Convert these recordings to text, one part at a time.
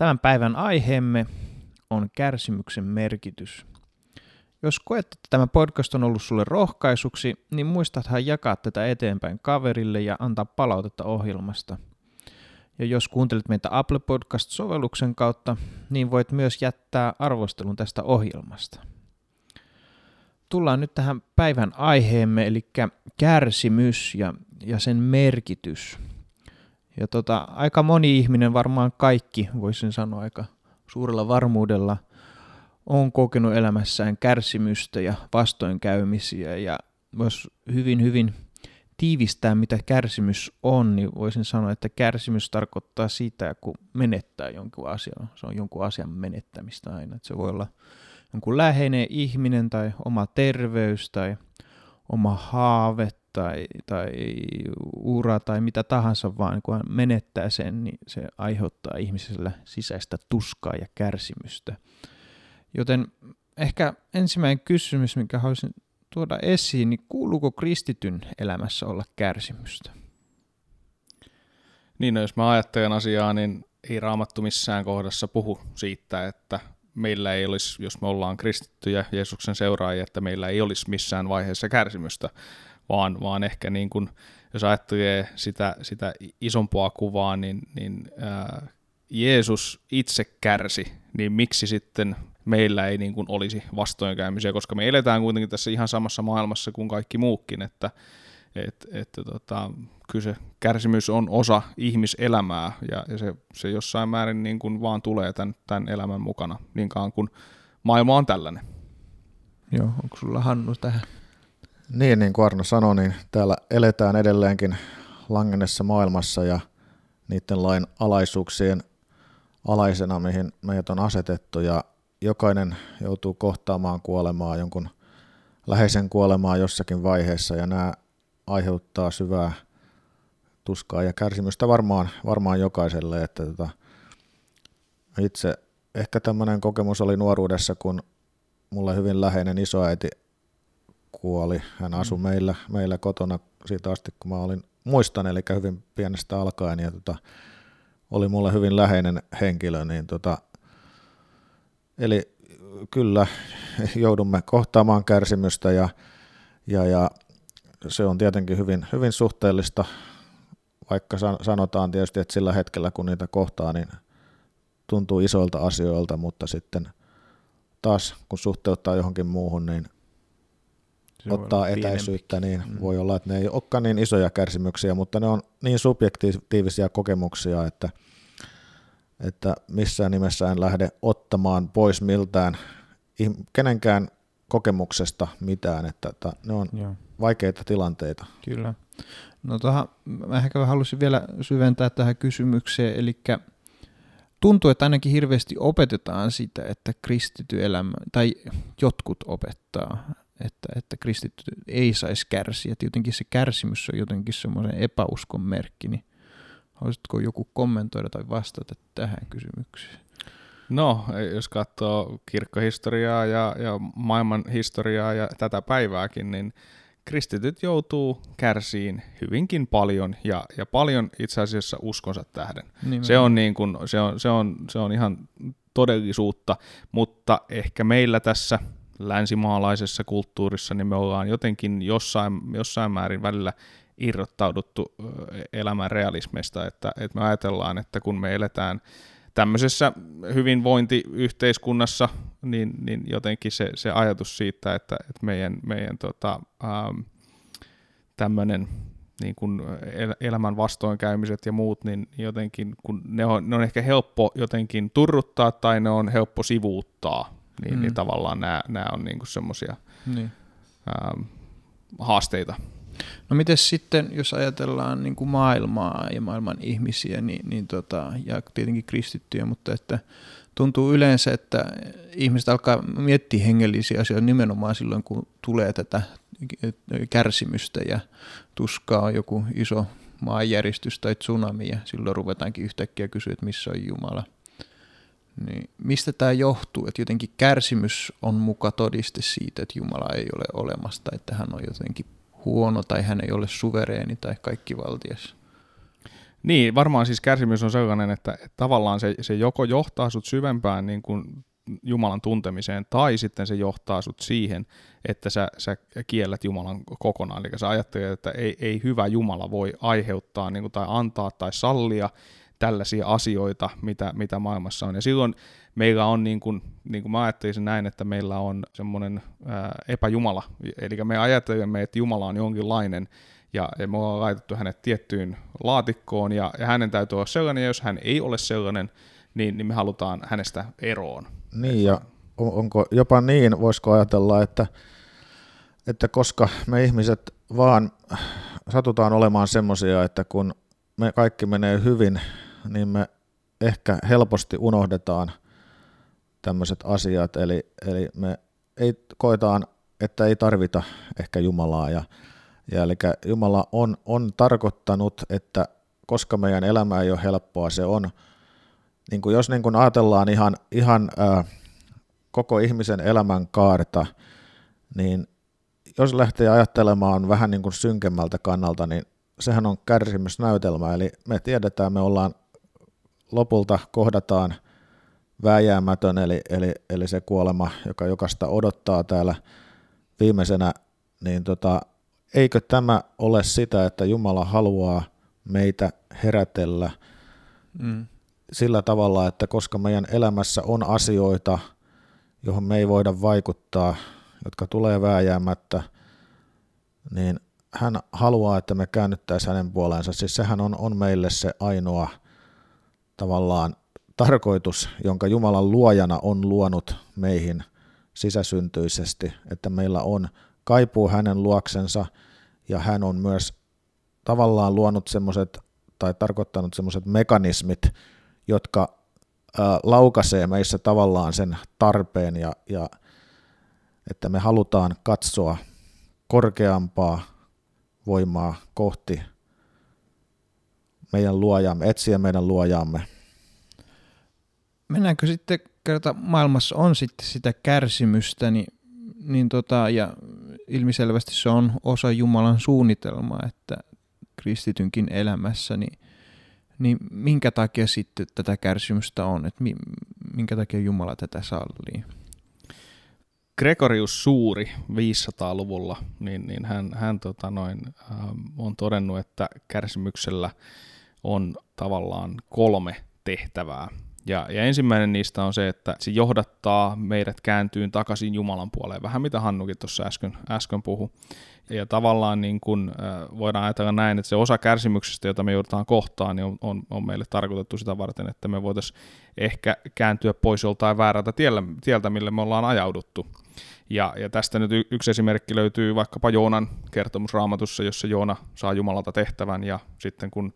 Tämän päivän aiheemme on kärsimyksen merkitys. Jos koet, että tämä podcast on ollut sulle rohkaisuksi, niin muistathan jakaa tätä eteenpäin kaverille ja antaa palautetta ohjelmasta. Ja jos kuuntelet meitä Apple Podcast-sovelluksen kautta, niin voit myös jättää arvostelun tästä ohjelmasta. Tullaan nyt tähän päivän aiheemme, eli kärsimys ja, ja sen merkitys – ja tota, aika moni ihminen, varmaan kaikki, voisin sanoa aika suurella varmuudella, on kokenut elämässään kärsimystä ja vastoinkäymisiä. Ja jos hyvin, hyvin tiivistää, mitä kärsimys on, niin voisin sanoa, että kärsimys tarkoittaa sitä, kun menettää jonkun asian. Se on jonkun asian menettämistä aina. Että se voi olla jonkun läheinen ihminen tai oma terveys tai oma haave tai, tai ura tai mitä tahansa, vaan kun hän menettää sen, niin se aiheuttaa ihmiselle sisäistä tuskaa ja kärsimystä. Joten ehkä ensimmäinen kysymys, mikä haluaisin tuoda esiin, niin kuuluuko kristityn elämässä olla kärsimystä? Niin, no jos mä ajattelen asiaa, niin ei raamattu missään kohdassa puhu siitä, että meillä ei olisi, jos me ollaan kristittyjä Jeesuksen seuraajia, että meillä ei olisi missään vaiheessa kärsimystä, vaan, vaan ehkä niin kuin, jos ajattelee sitä, sitä isompaa kuvaa, niin, niin ää, Jeesus itse kärsi, niin miksi sitten meillä ei niin kuin olisi vastoinkäymisiä, koska me eletään kuitenkin tässä ihan samassa maailmassa kuin kaikki muukin, että et, et, tota, kyllä se kärsimys on osa ihmiselämää ja, ja se, se jossain määrin niin kuin vaan tulee tämän, tämän elämän mukana, niin kauan kuin maailma on tällainen. Joo, onko sulla Hannu tähän niin, niin kuin Arno sanoi, niin täällä eletään edelleenkin langennessa maailmassa ja niiden lain alaisuuksien alaisena, mihin meidät on asetettu. Ja jokainen joutuu kohtaamaan kuolemaa, jonkun läheisen kuolemaa jossakin vaiheessa. Ja nämä aiheuttaa syvää tuskaa ja kärsimystä varmaan, varmaan jokaiselle, että tota, itse ehkä tämmöinen kokemus oli nuoruudessa, kun mulle hyvin läheinen isoäiti kuoli. Hän asui mm. meillä, meillä kotona siitä asti, kun mä olin muistan, eli hyvin pienestä alkaen, ja tota, oli mulle hyvin läheinen henkilö, niin tota, eli kyllä joudumme kohtaamaan kärsimystä ja, ja, ja se on tietenkin hyvin, hyvin suhteellista, vaikka sanotaan tietysti, että sillä hetkellä kun niitä kohtaa, niin tuntuu isoilta asioilta, mutta sitten taas kun suhteuttaa johonkin muuhun, niin se ottaa etäisyyttä, niin mm. voi olla, että ne ei olekaan niin isoja kärsimyksiä, mutta ne on niin subjektiivisia kokemuksia, että, että missään nimessä en lähde ottamaan pois miltään kenenkään kokemuksesta mitään, että, että ne on Joo. vaikeita tilanteita. Kyllä. No toha, mä ehkä halusin vielä syventää tähän kysymykseen, eli tuntuu, että ainakin hirveästi opetetaan sitä, että kristity elämä, tai jotkut opettaa, että, että kristitty ei saisi kärsiä. Että jotenkin se kärsimys on jotenkin semmoinen epäuskon merkki. Niin haluaisitko joku kommentoida tai vastata tähän kysymykseen? No, jos katsoo kirkkohistoriaa ja, ja maailman historiaa ja tätä päivääkin, niin kristityt joutuu kärsiin hyvinkin paljon ja, ja paljon itse asiassa uskonsa tähden. Se on, niin kuin, se, on, se, on, se on ihan todellisuutta, mutta ehkä meillä tässä länsimaalaisessa kulttuurissa, niin me ollaan jotenkin jossain, jossain määrin välillä irrottauduttu elämän realismista, että, että me ajatellaan, että kun me eletään tämmöisessä hyvinvointiyhteiskunnassa, niin, niin jotenkin se, se ajatus siitä, että, että meidän, meidän tota, ähm, tämmöinen niin kuin elämän vastoinkäymiset ja muut, niin jotenkin kun ne on, ne on ehkä helppo jotenkin turruttaa tai ne on helppo sivuuttaa, niin, mm. niin tavallaan nämä, nämä on niin semmoisia niin. ähm, haasteita. No miten sitten, jos ajatellaan niin kuin maailmaa ja maailman ihmisiä niin, niin tota, ja tietenkin kristittyjä, mutta että tuntuu yleensä, että ihmiset alkaa miettiä hengellisiä asioita nimenomaan silloin, kun tulee tätä kärsimystä ja tuskaa joku iso maanjäristys tai tsunami ja silloin ruvetaankin yhtäkkiä kysyä, että missä on Jumala. Niin mistä tämä johtuu, että jotenkin kärsimys on muka todiste siitä, että Jumala ei ole olemassa tai että hän on jotenkin huono tai hän ei ole suvereeni tai kaikki valtias. Niin, varmaan siis kärsimys on sellainen, että, että tavallaan se, se joko johtaa sut syvempään niin kuin Jumalan tuntemiseen, tai sitten se johtaa sut siihen, että sä, sä kiellät Jumalan kokonaan. Eli sä ajattelet, että ei, ei hyvä Jumala voi aiheuttaa niin kuin, tai antaa tai sallia tällaisia asioita, mitä, mitä maailmassa on. Ja silloin meillä on, niin kuin, niin kuin mä ajattelisin näin, että meillä on semmoinen ää, epäjumala. Eli me ajattelemme, että Jumala on jonkinlainen, ja, ja me ollaan laitettu hänet tiettyyn laatikkoon, ja, ja hänen täytyy olla sellainen, ja jos hän ei ole sellainen, niin, niin me halutaan hänestä eroon. Niin, ja on, onko jopa niin, voisiko ajatella, että, että koska me ihmiset vaan satutaan olemaan semmoisia, että kun me kaikki menee hyvin, niin me ehkä helposti unohdetaan tämmöiset asiat, eli, eli me ei koetaan, että ei tarvita ehkä Jumalaa, ja, ja eli Jumala on, on tarkoittanut, että koska meidän elämä ei ole helppoa, se on, niin kuin jos niin kuin ajatellaan ihan, ihan ää, koko ihmisen elämän kaarta, niin jos lähtee ajattelemaan vähän niin kuin synkemmältä kannalta, niin sehän on kärsimysnäytelmä, eli me tiedetään, me ollaan lopulta kohdataan vääjäämätön, eli, eli, eli se kuolema, joka jokaista odottaa täällä viimeisenä, niin tota, eikö tämä ole sitä, että Jumala haluaa meitä herätellä mm. sillä tavalla, että koska meidän elämässä on asioita, johon me ei voida vaikuttaa, jotka tulee vääjäämättä, niin hän haluaa, että me käännyttäisiin hänen puoleensa. Siis sehän on, on meille se ainoa tavallaan tarkoitus, jonka Jumalan luojana on luonut meihin sisäsyntyisesti, että meillä on kaipuu hänen luoksensa ja hän on myös tavallaan luonut semmoiset tai tarkoittanut semmoiset mekanismit, jotka laukaisee meissä tavallaan sen tarpeen ja, ja että me halutaan katsoa korkeampaa voimaa kohti meidän luojaamme, etsiä meidän luojaamme. Mennäänkö sitten, kerta maailmassa on sitten sitä kärsimystä, niin, niin tota, ja ilmiselvästi se on osa Jumalan suunnitelmaa, että kristitynkin elämässä, niin, niin minkä takia sitten tätä kärsimystä on, että minkä takia Jumala tätä sallii? Gregorius Suuri 500-luvulla, niin, niin hän, hän tota noin, ähm, on todennut, että kärsimyksellä on tavallaan kolme tehtävää. Ja, ja ensimmäinen niistä on se, että se johdattaa meidät kääntyyn takaisin Jumalan puoleen, vähän mitä Hannukin tuossa äsken, äsken puhui. Ja tavallaan niin kun, äh, voidaan ajatella näin, että se osa kärsimyksestä, jota me joudutaan kohtaan, niin on, on, on meille tarkoitettu sitä varten, että me voitaisiin ehkä kääntyä pois joltain väärältä tieltä, tieltä mille me ollaan ajauduttu. Ja, ja tästä nyt y- yksi esimerkki löytyy vaikkapa Joonan kertomusraamatussa, jossa Joona saa Jumalalta tehtävän ja sitten kun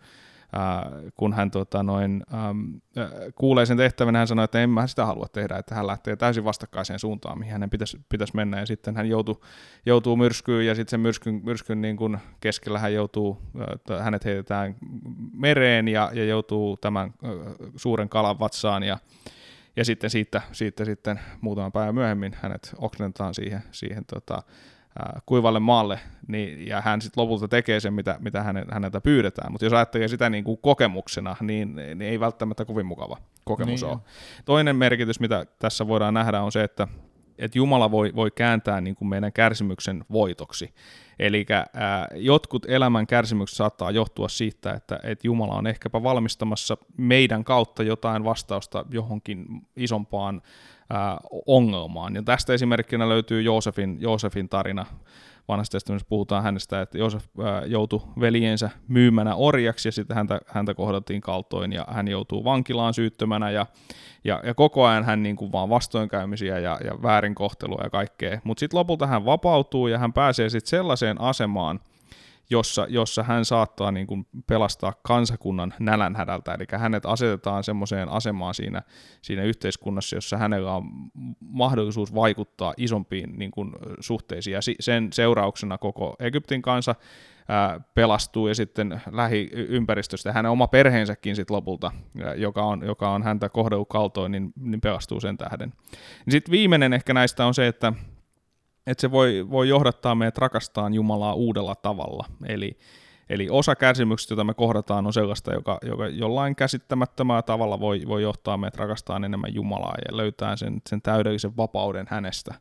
kun hän tota, noin, äh, kuulee sen tehtävän, hän sanoo, että en mä sitä halua tehdä, että hän lähtee täysin vastakkaiseen suuntaan, mihin hänen pitäisi, pitäisi mennä, ja sitten hän joutuu, joutuu myrskyyn, ja sitten sen myrskyn, myrskyn niin kuin keskellä hän joutuu, äh, hänet heitetään mereen, ja, ja joutuu tämän äh, suuren kalan vatsaan, ja, ja sitten siitä, siitä sitten muutaman päivän myöhemmin hänet oksennetaan siihen, siihen tota, kuivalle maalle, niin, ja hän sitten lopulta tekee sen, mitä, mitä hänen, häneltä pyydetään. Mutta jos ajattelee sitä niin kuin kokemuksena, niin, niin ei välttämättä kovin mukava kokemus niin ole. Toinen merkitys, mitä tässä voidaan nähdä, on se, että että Jumala voi, voi kääntää niin kuin meidän kärsimyksen voitoksi. Eli jotkut elämän kärsimykset saattaa johtua siitä, että, että Jumala on ehkäpä valmistamassa meidän kautta jotain vastausta johonkin isompaan ongelmaan. Ja tästä esimerkkinä löytyy Joosefin, Joosefin tarina vanhassa testamentissa puhutaan hänestä, että Joosef joutui veljensä myymänä orjaksi ja sitten häntä, häntä kohdattiin kaltoin ja hän joutuu vankilaan syyttömänä ja, ja, ja koko ajan hän niin kuin vaan vastoinkäymisiä ja, ja väärinkohtelua ja kaikkea. Mutta sitten lopulta hän vapautuu ja hän pääsee sitten sellaiseen asemaan – jossa, jossa hän saattaa niin kuin pelastaa kansakunnan nälänhädältä, eli hänet asetetaan semmoiseen asemaan siinä, siinä yhteiskunnassa, jossa hänellä on mahdollisuus vaikuttaa isompiin niin kuin, suhteisiin, ja sen seurauksena koko Egyptin kansa pelastuu, ja sitten lähiympäristöstä, hänen oma perheensäkin sitten lopulta, joka on, joka on häntä kohdellut kaltoin, niin, niin pelastuu sen tähden. Sitten viimeinen ehkä näistä on se, että että se voi, voi johdattaa meidät rakastaan Jumalaa uudella tavalla. Eli, eli osa kärsimyksistä, joita me kohdataan, on sellaista, joka, joka jollain käsittämättömällä tavalla voi, voi johtaa meidät rakastaan enemmän Jumalaa ja löytää sen, sen täydellisen vapauden hänestä.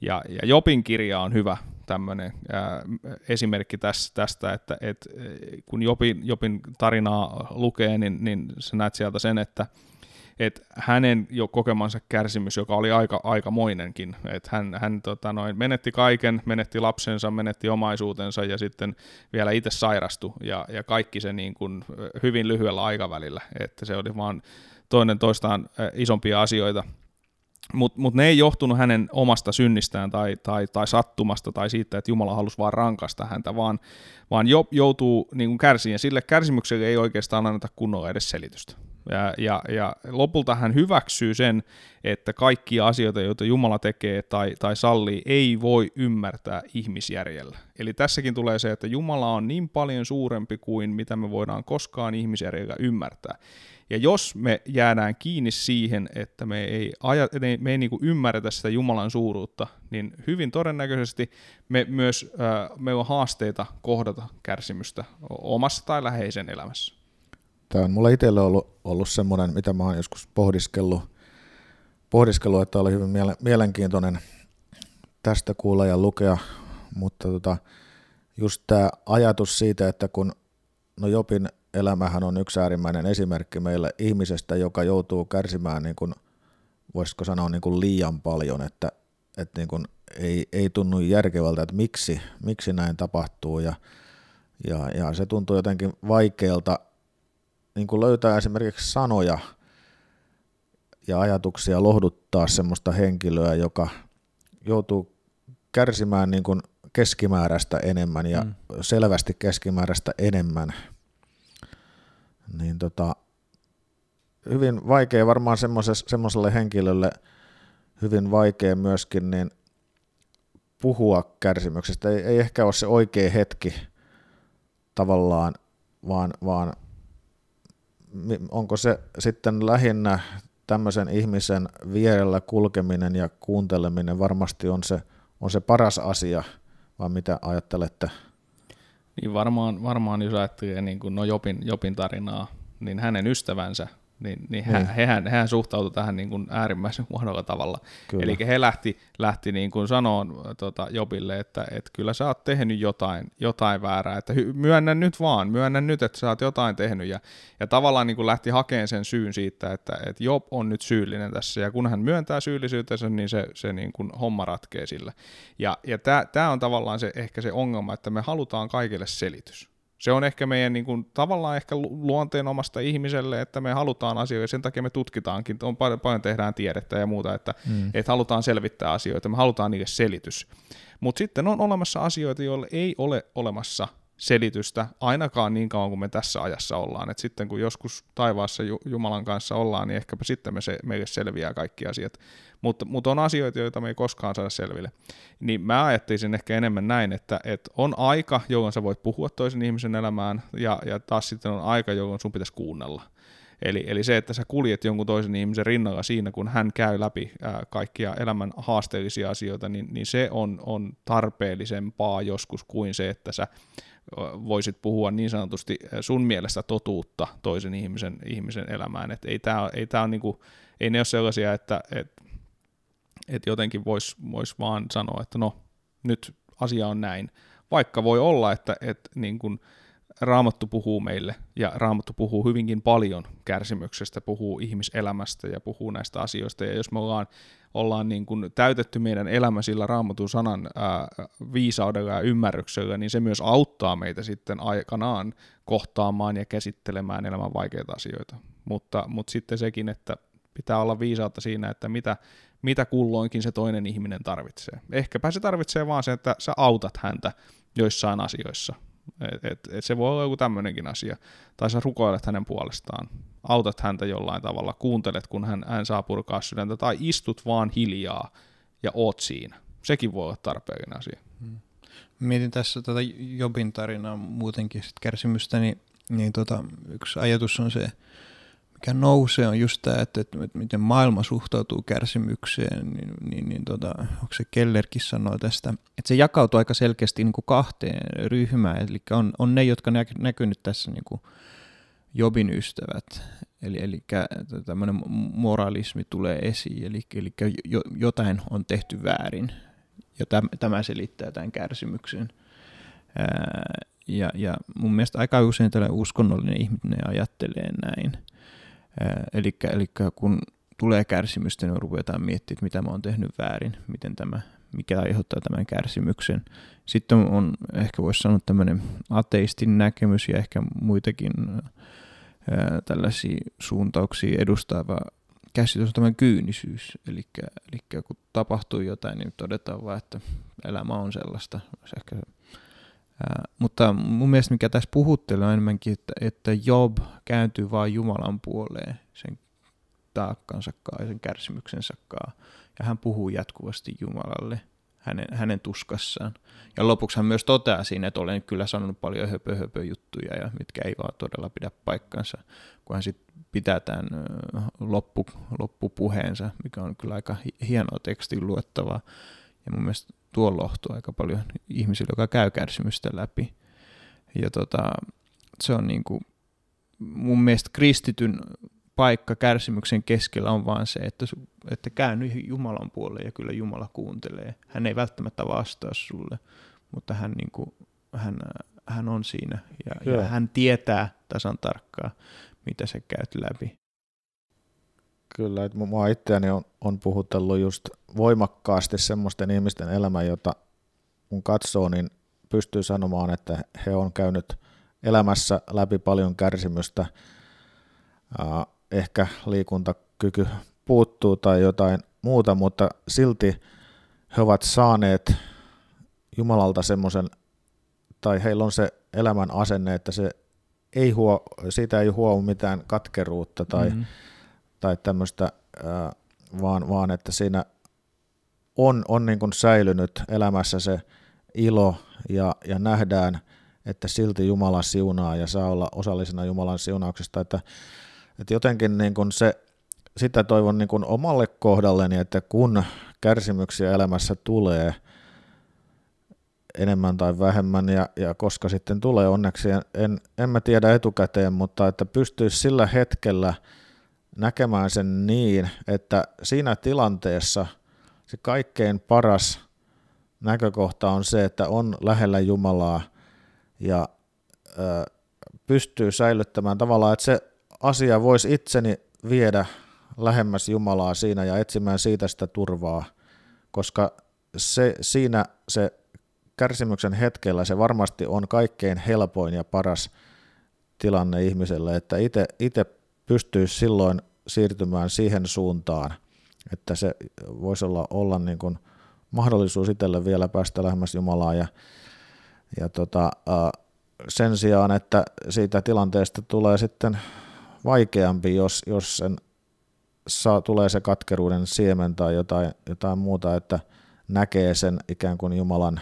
Ja, ja Jopin kirja on hyvä tämmöinen esimerkki tästä, että et, kun Jopin, Jopin tarinaa lukee, niin, niin sä näet sieltä sen, että että hänen jo kokemansa kärsimys, joka oli aika aikamoinenkin, että hän, hän tota noin, menetti kaiken, menetti lapsensa, menetti omaisuutensa ja sitten vielä itse sairastui. Ja, ja kaikki se niin kuin hyvin lyhyellä aikavälillä, että se oli vaan toinen toistaan isompia asioita, mutta mut ne ei johtunut hänen omasta synnistään tai, tai, tai sattumasta tai siitä, että Jumala halusi vaan rankasta häntä, vaan, vaan jo, joutuu niin kärsiin. Ja sille kärsimykselle ei oikeastaan anneta kunnolla edes selitystä. Ja, ja, ja lopulta hän hyväksyy sen, että kaikkia asioita, joita Jumala tekee tai, tai sallii, ei voi ymmärtää ihmisjärjellä. Eli tässäkin tulee se, että Jumala on niin paljon suurempi kuin mitä me voidaan koskaan ihmisjärjellä ymmärtää. Ja jos me jäädään kiinni siihen, että me ei, aja, me ei niin ymmärretä sitä Jumalan suuruutta, niin hyvin todennäköisesti me myös äh, meillä on haasteita kohdata kärsimystä omassa tai läheisen elämässä. Tämä on mulla itselle ollut, ollut semmoinen, mitä mä oon joskus pohdiskellut, pohdiskellut että oli hyvin mielenkiintoinen tästä kuulla ja lukea, mutta tota, just tämä ajatus siitä, että kun no Jopin elämähän on yksi äärimmäinen esimerkki meille ihmisestä, joka joutuu kärsimään niin kuin, voisiko sanoa niin kuin liian paljon, että, että niin kuin ei, ei tunnu järkevältä, että miksi, miksi näin tapahtuu. Ja, ja, ja se tuntuu jotenkin vaikealta niin kuin löytää esimerkiksi sanoja ja ajatuksia lohduttaa semmoista henkilöä, joka joutuu kärsimään niin kuin keskimääräistä enemmän ja mm. selvästi keskimääräistä enemmän, niin tota, hyvin vaikea varmaan semmoiselle henkilölle hyvin vaikea myöskin niin puhua kärsimyksestä. Ei, ei ehkä ole se oikea hetki tavallaan, vaan, vaan onko se sitten lähinnä tämmöisen ihmisen vierellä kulkeminen ja kuunteleminen varmasti on se, on se paras asia, vai mitä ajattelette? Niin varmaan, varmaan jos ajattelee niin kuin no Jopin, Jopin tarinaa, niin hänen ystävänsä niin, niin, niin. He, hehän, hehän suhtautuivat tähän niin kuin äärimmäisen huonolla tavalla. Kyllä. Eli he lähti, lähti niin kuin sanoon tota, Jobille, että, että kyllä sä oot tehnyt jotain, jotain väärää, että myönnä nyt vaan, myönnä nyt, että sä oot jotain tehnyt, ja, ja tavallaan niin kuin lähti hakemaan sen syyn siitä, että, että Job on nyt syyllinen tässä, ja kun hän myöntää syyllisyytensä, niin se, se niin kuin homma ratkee sillä. Ja, ja tämä on tavallaan se, ehkä se ongelma, että me halutaan kaikille selitys se on ehkä meidän niin kuin, tavallaan ehkä luonteen omasta ihmiselle, että me halutaan asioita, sen takia me tutkitaankin, on paljon, paljon tehdään tiedettä ja muuta, että, mm. että halutaan selvittää asioita, me halutaan niille selitys. Mutta sitten on olemassa asioita, joille ei ole olemassa selitystä, ainakaan niin kauan kuin me tässä ajassa ollaan. Et sitten kun joskus taivaassa Jumalan kanssa ollaan, niin ehkäpä sitten me se, meille selviää kaikki asiat. Mutta mut on asioita, joita me ei koskaan saada selville. Niin mä ajattelisin ehkä enemmän näin, että, että on aika, jolloin sä voit puhua toisen ihmisen elämään, ja, ja taas sitten on aika, jolloin sun pitäisi kuunnella. Eli, eli se, että sä kuljet jonkun toisen ihmisen rinnalla siinä, kun hän käy läpi ää, kaikkia elämän haasteellisia asioita, niin, niin se on, on tarpeellisempaa joskus kuin se, että sä voisit puhua niin sanotusti sun mielestä totuutta toisen ihmisen, ihmisen elämään. Et ei, tää, ei, tää on niinku, ei ne ole sellaisia, että et, että jotenkin voisi vois vaan sanoa, että no nyt asia on näin. Vaikka voi olla, että, että niin kuin Raamattu puhuu meille, ja Raamattu puhuu hyvinkin paljon kärsimyksestä, puhuu ihmiselämästä ja puhuu näistä asioista, ja jos me ollaan, ollaan niin kuin täytetty meidän elämä sillä Raamatun sanan ää, viisaudella ja ymmärryksellä, niin se myös auttaa meitä sitten aikanaan kohtaamaan ja käsittelemään elämän vaikeita asioita. Mutta, mutta sitten sekin, että pitää olla viisautta siinä, että mitä, mitä kulloinkin se toinen ihminen tarvitsee. Ehkäpä se tarvitsee vaan se, että sä autat häntä joissain asioissa. Et, et, et se voi olla joku tämmöinenkin asia. Tai sä rukoilet hänen puolestaan, autat häntä jollain tavalla, kuuntelet, kun hän, hän saa purkaa sydäntä, tai istut vaan hiljaa ja oot siinä. Sekin voi olla tarpeellinen asia. Hmm. Mietin tässä tätä tota Jobin tarinaa muutenkin sit kärsimystä, niin, niin tota, yksi ajatus on se, mikä nousee, on just tämä, että, että, miten maailma suhtautuu kärsimykseen, niin, niin, niin tota, onko se Kellerkin sanoo tästä, että se jakautuu aika selkeästi niin kuin kahteen ryhmään, eli on, on ne, jotka nä, näkyy nyt tässä niin kuin Jobin ystävät, eli, eli tämmöinen moralismi tulee esiin, eli, eli jo, jotain on tehty väärin, ja tämä, tämä selittää tämän kärsimyksen. Ää, ja, ja mun mielestä aika usein tällainen uskonnollinen ihminen ajattelee näin, Eli, eli kun tulee kärsimystä, niin ruvetaan miettimään, että mitä mä oon tehnyt väärin, miten tämä, mikä aiheuttaa tämän kärsimyksen. Sitten on, ehkä voisi sanoa tämmöinen ateistin näkemys ja ehkä muitakin tällaisia suuntauksia edustava käsitys on tämä kyynisyys. Eli, eli kun tapahtuu jotain, niin todetaan vaan, että elämä on sellaista. Ehkä mutta mun mielestä mikä tässä puhuttelee on enemmänkin, että, että Job kääntyy vain Jumalan puoleen sen taakkansa ja sen kärsimyksensä Ja hän puhuu jatkuvasti Jumalalle hänen, hänen tuskassaan. Ja lopuksi hän myös toteaa siinä, että olen kyllä sanonut paljon höpö, höpö juttuja, ja mitkä ei vaan todella pidä paikkansa, kun hän sitten pitää tämän loppu, loppupuheensa, mikä on kyllä aika hienoa tekstin luettavaa. Ja mun mielestä tuo lohtu aika paljon ihmisille, joka käy kärsimystä läpi. Ja tota, se on niin kuin, mun mielestä kristityn paikka kärsimyksen keskellä on vaan se, että, että käänny Jumalan puoleen ja kyllä Jumala kuuntelee. Hän ei välttämättä vastaa sulle, mutta hän, niin kuin, hän, hän on siinä ja, ja hän tietää tasan tarkkaan, mitä sä käyt läpi. Kyllä, että mua itseäni on, on puhutellut just voimakkaasti semmoisten ihmisten elämä, jota kun katsoo, niin pystyy sanomaan, että he on käynyt elämässä läpi paljon kärsimystä. Ehkä liikuntakyky puuttuu tai jotain muuta, mutta silti he ovat saaneet Jumalalta semmoisen, tai heillä on se elämän asenne, että se ei huo, siitä ei huo mitään katkeruutta tai mm-hmm tai tämmöistä, vaan, vaan että siinä on, on niin kuin säilynyt elämässä se ilo ja, ja nähdään, että silti Jumala siunaa ja saa olla osallisena Jumalan siunauksesta, että, että jotenkin niin kuin se, sitä toivon niin kuin omalle kohdalleni, että kun kärsimyksiä elämässä tulee enemmän tai vähemmän ja, ja koska sitten tulee onneksi, en, en mä tiedä etukäteen, mutta että pystyisi sillä hetkellä – näkemään sen niin, että siinä tilanteessa se kaikkein paras näkökohta on se, että on lähellä Jumalaa ja ö, pystyy säilyttämään tavallaan, että se asia voisi itseni viedä lähemmäs Jumalaa siinä ja etsimään siitä sitä turvaa, koska se, siinä se kärsimyksen hetkellä se varmasti on kaikkein helpoin ja paras tilanne ihmiselle, että itse pystyisi silloin siirtymään siihen suuntaan, että se voisi olla, olla niin kuin mahdollisuus itselle vielä päästä lähemmäs Jumalaa ja, ja tota, sen sijaan, että siitä tilanteesta tulee sitten vaikeampi, jos, jos sen saa, tulee se katkeruuden siemen tai jotain, jotain muuta, että näkee sen ikään kuin Jumalan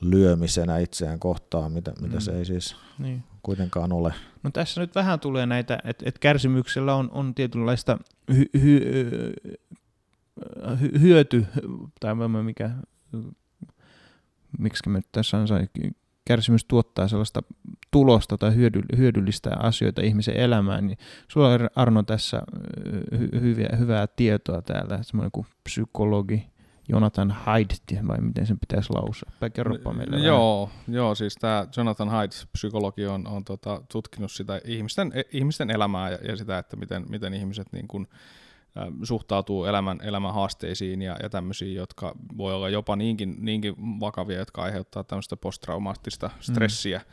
lyömisenä itseään kohtaan, mitä, mitä mm. se ei siis niin kuitenkaan ole. No tässä nyt vähän tulee näitä, että et kärsimyksellä on, on tietynlaista hy, hy, hy, hyöty, tai mikä, miksi me tässä on, kärsimys tuottaa sellaista tulosta tai hyödyllistä asioita ihmisen elämään, niin sulla on Arno tässä hy- hyviä, hyvää tietoa täällä, semmoinen kuin psykologi Jonathan Haidt, vai miten sen pitäisi lausua? Kerropa meille Joo, vähän. joo siis tämä Jonathan Haidt, psykologi, on, on tota, tutkinut sitä ihmisten, e, ihmisten elämää ja, ja sitä, että miten, miten ihmiset niin kun, ä, suhtautuu elämän, elämän haasteisiin ja, ja tämmöisiin, jotka voi olla jopa niinkin, niinkin vakavia, jotka aiheuttaa tämmöistä posttraumaattista mm. stressiä. Mm.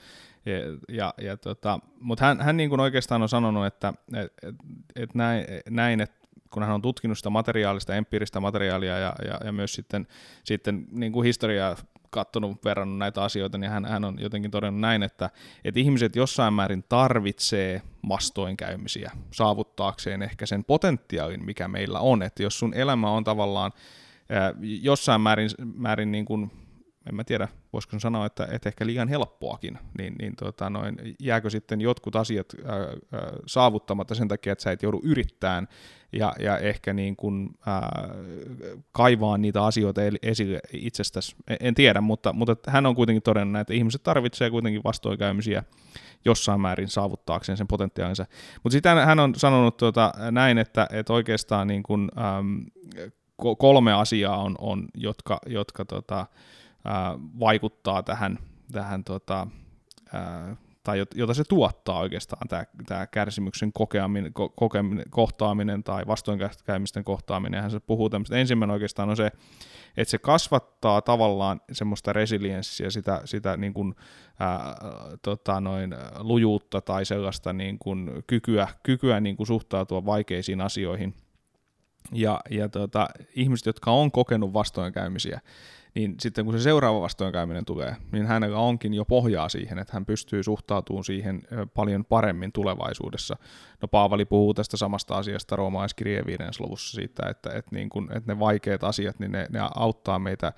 Ja, ja, ja tota, mutta hän, hän niin kuin oikeastaan on sanonut, että et, et, et näin, näin, että kun hän on tutkinut sitä materiaalista, empiiristä materiaalia ja, ja, ja myös sitten, sitten niin kuin historiaa katsonut, verrannut näitä asioita, niin hän, hän on jotenkin todennut näin, että, että ihmiset jossain määrin tarvitsee vastoinkäymisiä saavuttaakseen ehkä sen potentiaalin, mikä meillä on. Että jos sun elämä on tavallaan jossain määrin, määrin niin kuin en mä tiedä, voisiko sanoa, että, että ehkä liian helppoakin, niin, niin tota noin, jääkö sitten jotkut asiat ää, ää, saavuttamatta sen takia, että sä et joudu yrittämään ja, ja ehkä niin kuin, ää, kaivaa niitä asioita esille itsestäsi, en, tiedä, mutta, mutta hän on kuitenkin todennut, että ihmiset tarvitsevat kuitenkin vastoinkäymisiä jossain määrin saavuttaakseen sen potentiaalinsa. Mutta sitten hän on sanonut tuota, näin, että, että oikeastaan niin kuin, äm, kolme asiaa on, on jotka, jotka tota, vaikuttaa tähän, tähän tota, ää, tai jota se tuottaa oikeastaan, tämä, tämä kärsimyksen kokeaminen, ko, kokeminen, kohtaaminen tai vastoinkäymisten kohtaaminen. Se puhuu tämmöistä. Ensimmäinen oikeastaan on se, että se kasvattaa tavallaan semmoista resilienssiä, sitä, sitä niin kuin, ää, tota noin, lujuutta tai sellaista niin kuin kykyä, kykyä niin kuin suhtautua vaikeisiin asioihin. Ja, ja tota, ihmiset, jotka on kokenut vastoinkäymisiä, niin sitten kun se seuraava vastoinkäyminen tulee, niin hänellä onkin jo pohjaa siihen, että hän pystyy suhtautumaan siihen paljon paremmin tulevaisuudessa. No Paavali puhuu tästä samasta asiasta roomalaiskirjeen viidennessä luvussa siitä, että, että, niin kun, että ne vaikeat asiat, niin ne, ne auttaa meitä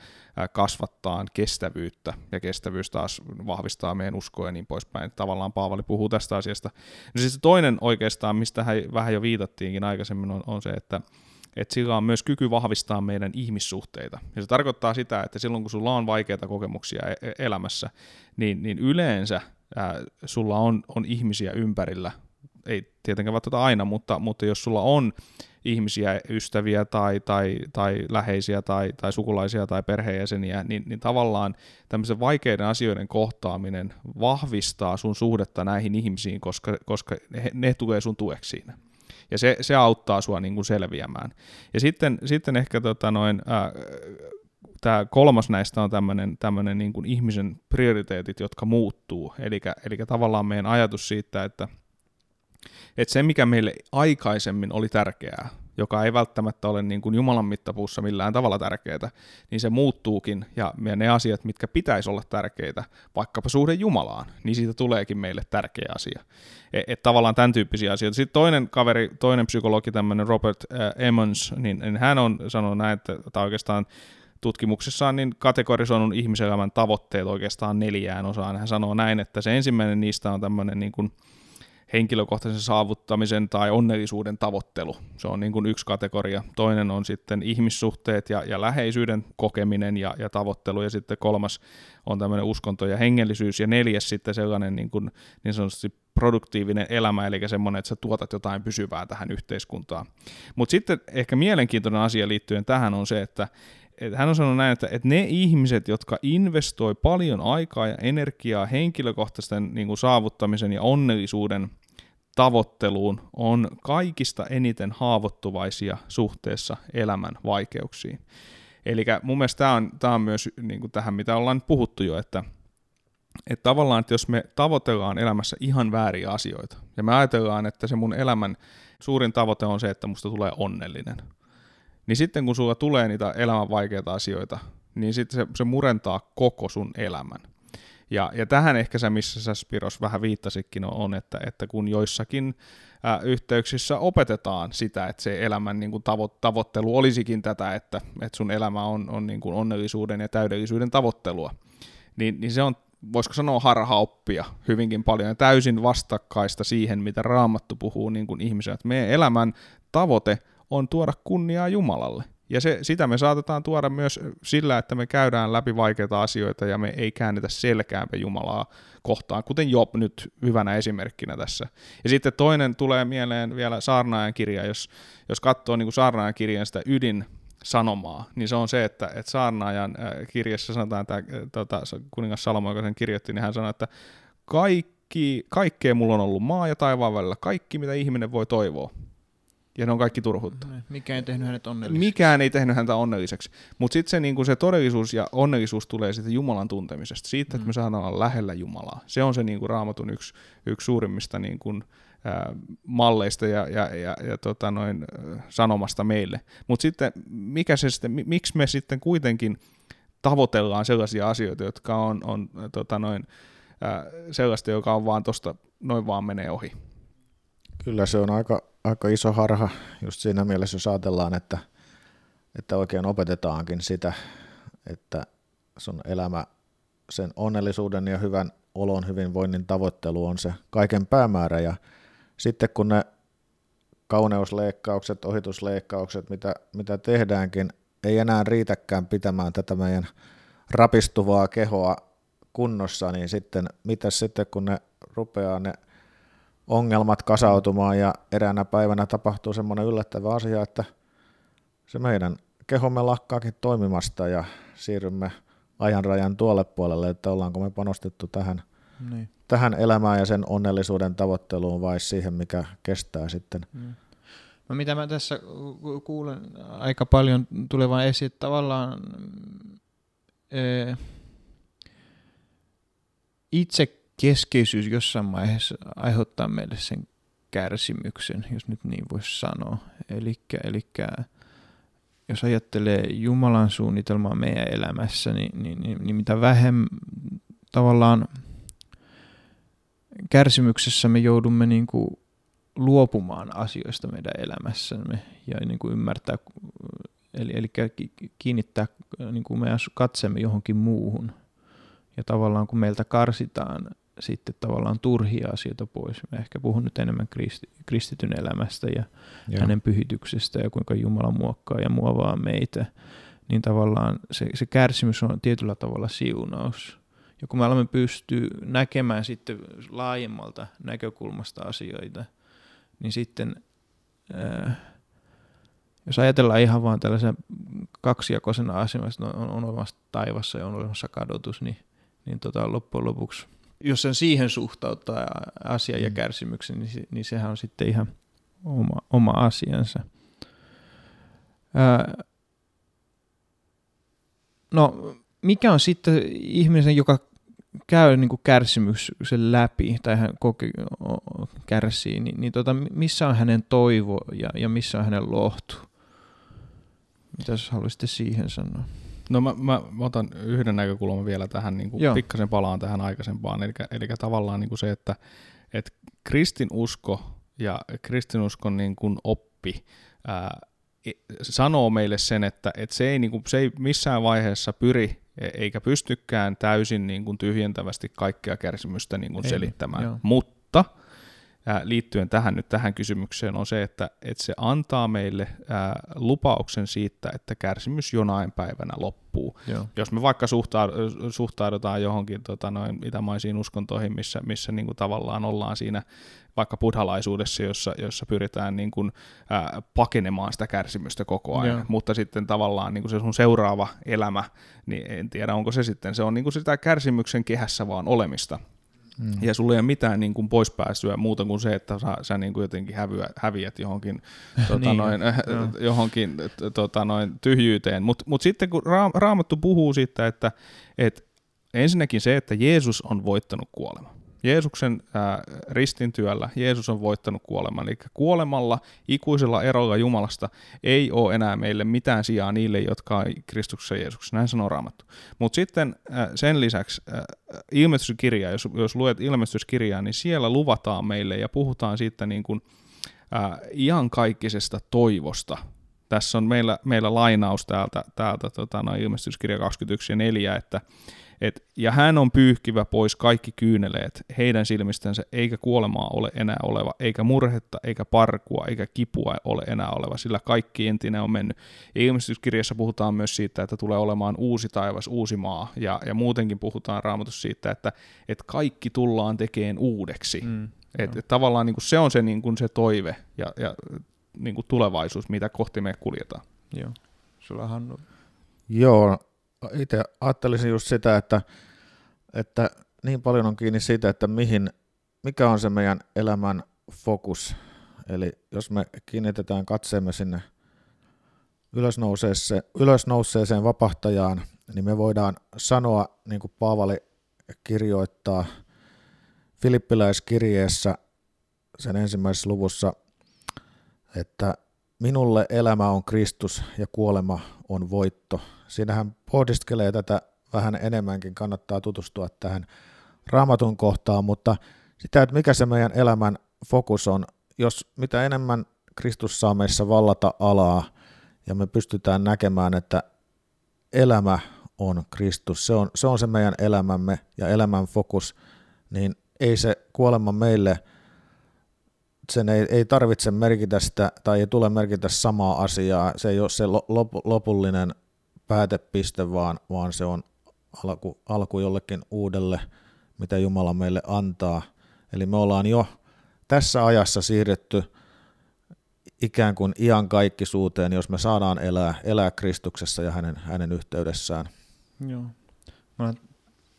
kasvattaa kestävyyttä, ja kestävyys taas vahvistaa meidän uskoa ja niin poispäin. Tavallaan Paavali puhuu tästä asiasta. No siis toinen oikeastaan, mistä hän vähän jo viitattiinkin aikaisemmin, on, on se, että että sillä on myös kyky vahvistaa meidän ihmissuhteita. Ja se tarkoittaa sitä, että silloin kun sulla on vaikeita kokemuksia e-, e-, elämässä, niin, niin yleensä ää, sulla on, on ihmisiä ympärillä, ei tietenkään välttämättä aina, mutta, mutta jos sulla on ihmisiä, ystäviä tai, tai, tai läheisiä tai, tai sukulaisia tai perheenjäseniä, niin, niin tavallaan tämmöisen vaikeiden asioiden kohtaaminen vahvistaa sun suhdetta näihin ihmisiin, koska, koska ne, ne tulee sun tueksi siinä ja se, se auttaa sua niin kuin selviämään. Ja sitten, sitten ehkä tota noin, äh, tämä kolmas näistä on tämmöinen, tämmöinen niin kuin ihmisen prioriteetit, jotka muuttuu, eli tavallaan meidän ajatus siitä, että, että se mikä meille aikaisemmin oli tärkeää, joka ei välttämättä ole niin kuin Jumalan mittapuussa millään tavalla tärkeää, niin se muuttuukin, ja ne asiat, mitkä pitäisi olla tärkeitä, vaikkapa suhde Jumalaan, niin siitä tuleekin meille tärkeä asia. Että et tavallaan tämän tyyppisiä asioita. Sitten toinen kaveri, toinen psykologi, tämmöinen Robert äh, Emmons, niin, niin hän on sanonut näin, että, että oikeastaan tutkimuksessaan niin kategorisoinut ihmiselämän tavoitteet oikeastaan neljään osaan. Hän sanoo näin, että se ensimmäinen niistä on tämmöinen niin kuin, henkilökohtaisen saavuttamisen tai onnellisuuden tavoittelu. Se on niin kuin yksi kategoria. Toinen on sitten ihmissuhteet ja, ja läheisyyden kokeminen ja, ja tavoittelu. Ja sitten kolmas on tämmöinen uskonto ja hengellisyys. Ja neljäs sitten sellainen niin, kuin, niin sanotusti produktiivinen elämä, eli semmoinen, että sä tuotat jotain pysyvää tähän yhteiskuntaan. Mutta sitten ehkä mielenkiintoinen asia liittyen tähän on se, että, että hän on sanonut näin, että, että ne ihmiset, jotka investoi paljon aikaa ja energiaa henkilökohtaisten niin kuin saavuttamisen ja onnellisuuden tavoitteluun, on kaikista eniten haavoittuvaisia suhteessa elämän vaikeuksiin. Eli mun mielestä tämä on, tämä on myös niin kuin tähän, mitä ollaan puhuttu jo, että, että tavallaan, että jos me tavoitellaan elämässä ihan vääriä asioita, ja me ajatellaan, että se mun elämän suurin tavoite on se, että musta tulee onnellinen, niin sitten kun sulla tulee niitä elämän vaikeita asioita, niin sitten se, se murentaa koko sun elämän. Ja, ja tähän ehkä se, missä sä Spiros vähän viittasikin, on, että, että kun joissakin ä, yhteyksissä opetetaan sitä, että se elämän niin kuin tavo- tavoittelu olisikin tätä, että, että sun elämä on, on niin kuin onnellisuuden ja täydellisyyden tavoittelua, niin, niin se on voisiko sanoa harhaoppia hyvinkin paljon ja täysin vastakkaista siihen, mitä Raamattu puhuu niin kuin ihmiselle, että meidän elämän tavoite on tuoda kunniaa Jumalalle. Ja se, sitä me saatetaan tuoda myös sillä, että me käydään läpi vaikeita asioita ja me ei käännetä selkäämme Jumalaa kohtaan, kuten Job nyt hyvänä esimerkkinä tässä. Ja sitten toinen tulee mieleen vielä saarnaajan kirja, jos, jos katsoo niin saarnaajan kirjan sitä ydin sanomaa, niin se on se, että, että saarnaajan kirjassa sanotaan, että tuota, kuningas Salomo, joka sen kirjoitti, niin hän sanoi, että kaikki, kaikkea mulla on ollut maa ja taivaan välillä, kaikki mitä ihminen voi toivoa, ja ne on kaikki turhuutta. Niin, mikä ei tehnyt hänet onnelliseksi. Mikään ei tehnyt häntä onnelliseksi. Mutta sitten se, niinku, se todellisuus ja onnellisuus tulee sitten Jumalan tuntemisesta, siitä, mm. että me saadaan olla lähellä Jumalaa. Se on se niinku, raamatun yksi, yksi suurimmista niinku, ää, malleista ja, ja, ja, ja tota, noin, sanomasta meille. Mutta sitten, mikä se sitten, miksi me sitten kuitenkin tavoitellaan sellaisia asioita, jotka on, on tota, noin, ää, sellaista, joka on vaan tuosta noin vaan menee ohi. Kyllä se on aika, aika iso harha just siinä mielessä, jos ajatellaan, että, että oikein opetetaankin sitä, että sun elämä, sen onnellisuuden ja hyvän olon, hyvinvoinnin tavoittelu on se kaiken päämäärä. Ja sitten kun ne kauneusleikkaukset, ohitusleikkaukset, mitä, mitä tehdäänkin, ei enää riitäkään pitämään tätä meidän rapistuvaa kehoa kunnossa, niin sitten mitä sitten kun ne rupeaa ne ongelmat kasautumaan ja eräänä päivänä tapahtuu semmoinen yllättävä asia, että se meidän kehomme lakkaakin toimimasta ja siirrymme ajanrajan tuolle puolelle, että ollaanko me panostettu tähän, niin. tähän elämään ja sen onnellisuuden tavoitteluun vai siihen, mikä kestää sitten. Mm. No mitä mä tässä kuulen aika paljon tulevan esiin, että tavallaan ee, itse keskeisyys jossain vaiheessa aiheuttaa meille sen kärsimyksen, jos nyt niin voisi sanoa. Eli jos ajattelee Jumalan suunnitelmaa meidän elämässä, niin, niin, niin, niin mitä vähemmän tavallaan kärsimyksessä me joudumme niin kuin luopumaan asioista meidän elämässämme ja niin kuin ymmärtää, eli, eli kiinnittää niin kuin meidän katsemme johonkin muuhun. Ja tavallaan kun meiltä karsitaan sitten tavallaan turhia asioita pois. Mä ehkä puhun nyt enemmän kristi, kristityn elämästä ja Joo. hänen pyhityksestä ja kuinka Jumala muokkaa ja muovaa meitä. Niin tavallaan se, se kärsimys on tietyllä tavalla siunaus. Ja kun me alamme pystyä näkemään sitten laajemmalta näkökulmasta asioita, niin sitten äh, jos ajatellaan ihan vaan tällaisen kaksijakoisena asemassa, on, on olemassa taivassa ja on olemassa kadotus, niin, niin tota, loppujen lopuksi – jos sen siihen suhtauttaa asia ja mm. kärsimyksen, niin, niin sehän on sitten ihan oma, oma asiansa. Ää, no, mikä on sitten ihmisen, joka käy niin kuin kärsimyksen läpi tai hän koki, kärsii, niin, niin tota, missä on hänen toivo ja, ja missä on hänen lohtu? Mitä haluaisitte siihen sanoa? No mä, mä, mä otan yhden näkökulman vielä tähän, niin kuin pikkasen palaan tähän aikaisempaan, eli, eli tavallaan niin kuin se, että, että kristinusko ja kristinuskon niin kuin oppi ää, sanoo meille sen, että, että se, ei, niin kuin, se ei missään vaiheessa pyri e, eikä pystykään täysin niin kuin tyhjentävästi kaikkea kärsimystä niin kuin selittämään, Joo. mutta – liittyen tähän nyt tähän kysymykseen on se, että, että se antaa meille ää, lupauksen siitä, että kärsimys jonain päivänä loppuu. Joo. Jos me vaikka suhtaudutaan johonkin tota, noin itämaisiin uskontoihin, missä, missä niin kuin tavallaan ollaan siinä vaikka buddhalaisuudessa, jossa, jossa pyritään niin kuin, ää, pakenemaan sitä kärsimystä koko ajan, Joo. mutta sitten tavallaan niin kuin se sun seuraava elämä, niin en tiedä onko se sitten, se on niin kuin sitä kärsimyksen kehässä vaan olemista, Mm. Ja sulla ei ole mitään niin kuin poispääsyä muuta kuin se, että sä, sä niin kuin jotenkin hävyä, häviät johonkin, tota, niin, noin, äh, johonkin tota, noin, tyhjyyteen. Mutta mut sitten kun ra- Raamattu puhuu siitä, että et ensinnäkin se, että Jeesus on voittanut kuoleman. Jeesuksen ää, ristintyöllä Jeesus on voittanut kuoleman. Eli kuolemalla, ikuisella erolla Jumalasta ei ole enää meille mitään sijaa niille, jotka on Kristuksessa Jeesuksessa. Näin sanoo Raamattu. Mutta sitten ää, sen lisäksi ää, ilmestyskirja, jos, jos luet ilmestyskirjaa, niin siellä luvataan meille ja puhutaan siitä niin kuin, ää, iankaikkisesta toivosta. Tässä on meillä, meillä lainaus täältä, täältä tota, no, ilmestyskirja 21 ja 4, että Et, ja hän on pyyhkivä pois kaikki kyyneleet heidän silmistänsä, eikä kuolemaa ole enää oleva, eikä murhetta, eikä parkua, eikä kipua ole enää oleva, sillä kaikki entinen on mennyt. Ja ilmestyskirjassa puhutaan myös siitä, että tulee olemaan uusi taivas, uusi maa, ja, ja muutenkin puhutaan raamatussa siitä, että, että kaikki tullaan tekemään uudeksi. Mm, et, et tavallaan niin kuin se on se, niin kuin se toive ja, ja niin kuin tulevaisuus, mitä kohti me kuljetaan. Joo. Sulla Hannu? Joo, itse ajattelisin just sitä, että, että niin paljon on kiinni siitä, että mihin, mikä on se meidän elämän fokus. Eli jos me kiinnitetään katseemme sinne ylösnouseeseen, ylösnouseeseen vapahtajaan, niin me voidaan sanoa, niin kuin Paavali kirjoittaa Filippiläiskirjeessä sen ensimmäisessä luvussa, että minulle elämä on Kristus ja kuolema on voitto. Siinähän pohdiskelee tätä vähän enemmänkin, kannattaa tutustua tähän raamatun kohtaan, mutta sitä, että mikä se meidän elämän fokus on, jos mitä enemmän Kristus saa meissä vallata alaa ja me pystytään näkemään, että elämä on Kristus, se on se, on se meidän elämämme ja elämän fokus, niin ei se kuolema meille – sen ei, ei tarvitse merkitä sitä tai ei tule merkitä samaa asiaa. Se ei ole se lop, lopullinen päätepiste, vaan, vaan se on alku, alku jollekin uudelle, mitä Jumala meille antaa. Eli me ollaan jo tässä ajassa siirretty ikään kuin iankaikkisuuteen, jos me saadaan elää, elää Kristuksessa ja hänen, hänen yhteydessään. Joo. Mä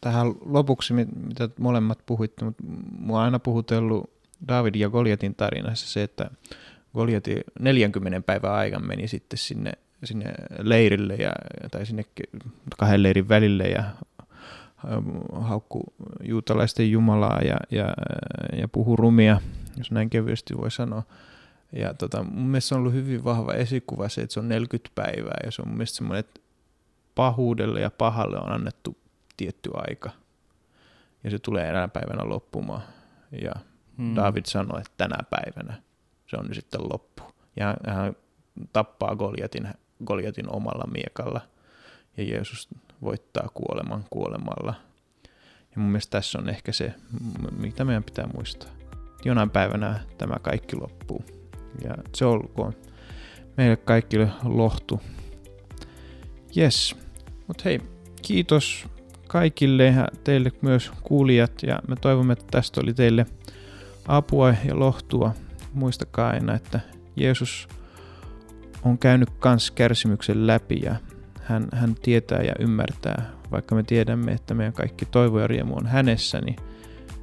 tähän lopuksi, mitä molemmat puhuitte, mutta mua aina puhutellut David ja Goliatin tarinassa se, että Goliati 40 päivän aikana meni sitten sinne, sinne leirille ja, tai sinne kahden leirin välille ja ähm, haukku juutalaisten jumalaa ja, ja, ja puhu rumia, jos näin kevyesti voi sanoa. Ja tota, mun mielestä se on ollut hyvin vahva esikuva se, että se on 40 päivää ja se on mun mielestä semmoinen, että pahuudelle ja pahalle on annettu tietty aika. Ja se tulee enää päivänä loppumaan. Ja Hmm. David sanoi, että tänä päivänä se on nyt sitten loppu. Ja hän tappaa Goliatin, Goliatin omalla miekalla ja Jeesus voittaa kuoleman kuolemalla. Ja mun mielestä tässä on ehkä se, mitä meidän pitää muistaa. Jonain päivänä tämä kaikki loppuu. Ja se olkoon meille kaikille lohtu. Yes. Mutta hei, kiitos kaikille ja teille myös kuulijat ja me toivomme, että tästä oli teille – apua ja lohtua. Muistakaa aina, että Jeesus on käynyt kans kärsimyksen läpi ja hän, hän tietää ja ymmärtää, vaikka me tiedämme, että meidän kaikki toivo ja riemu on hänessä, niin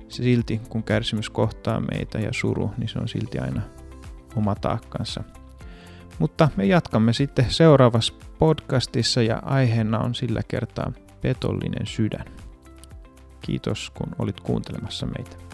se silti, kun kärsimys kohtaa meitä ja suru, niin se on silti aina oma taakkansa. Mutta me jatkamme sitten seuraavassa podcastissa ja aiheena on sillä kertaa petollinen sydän. Kiitos kun olit kuuntelemassa meitä.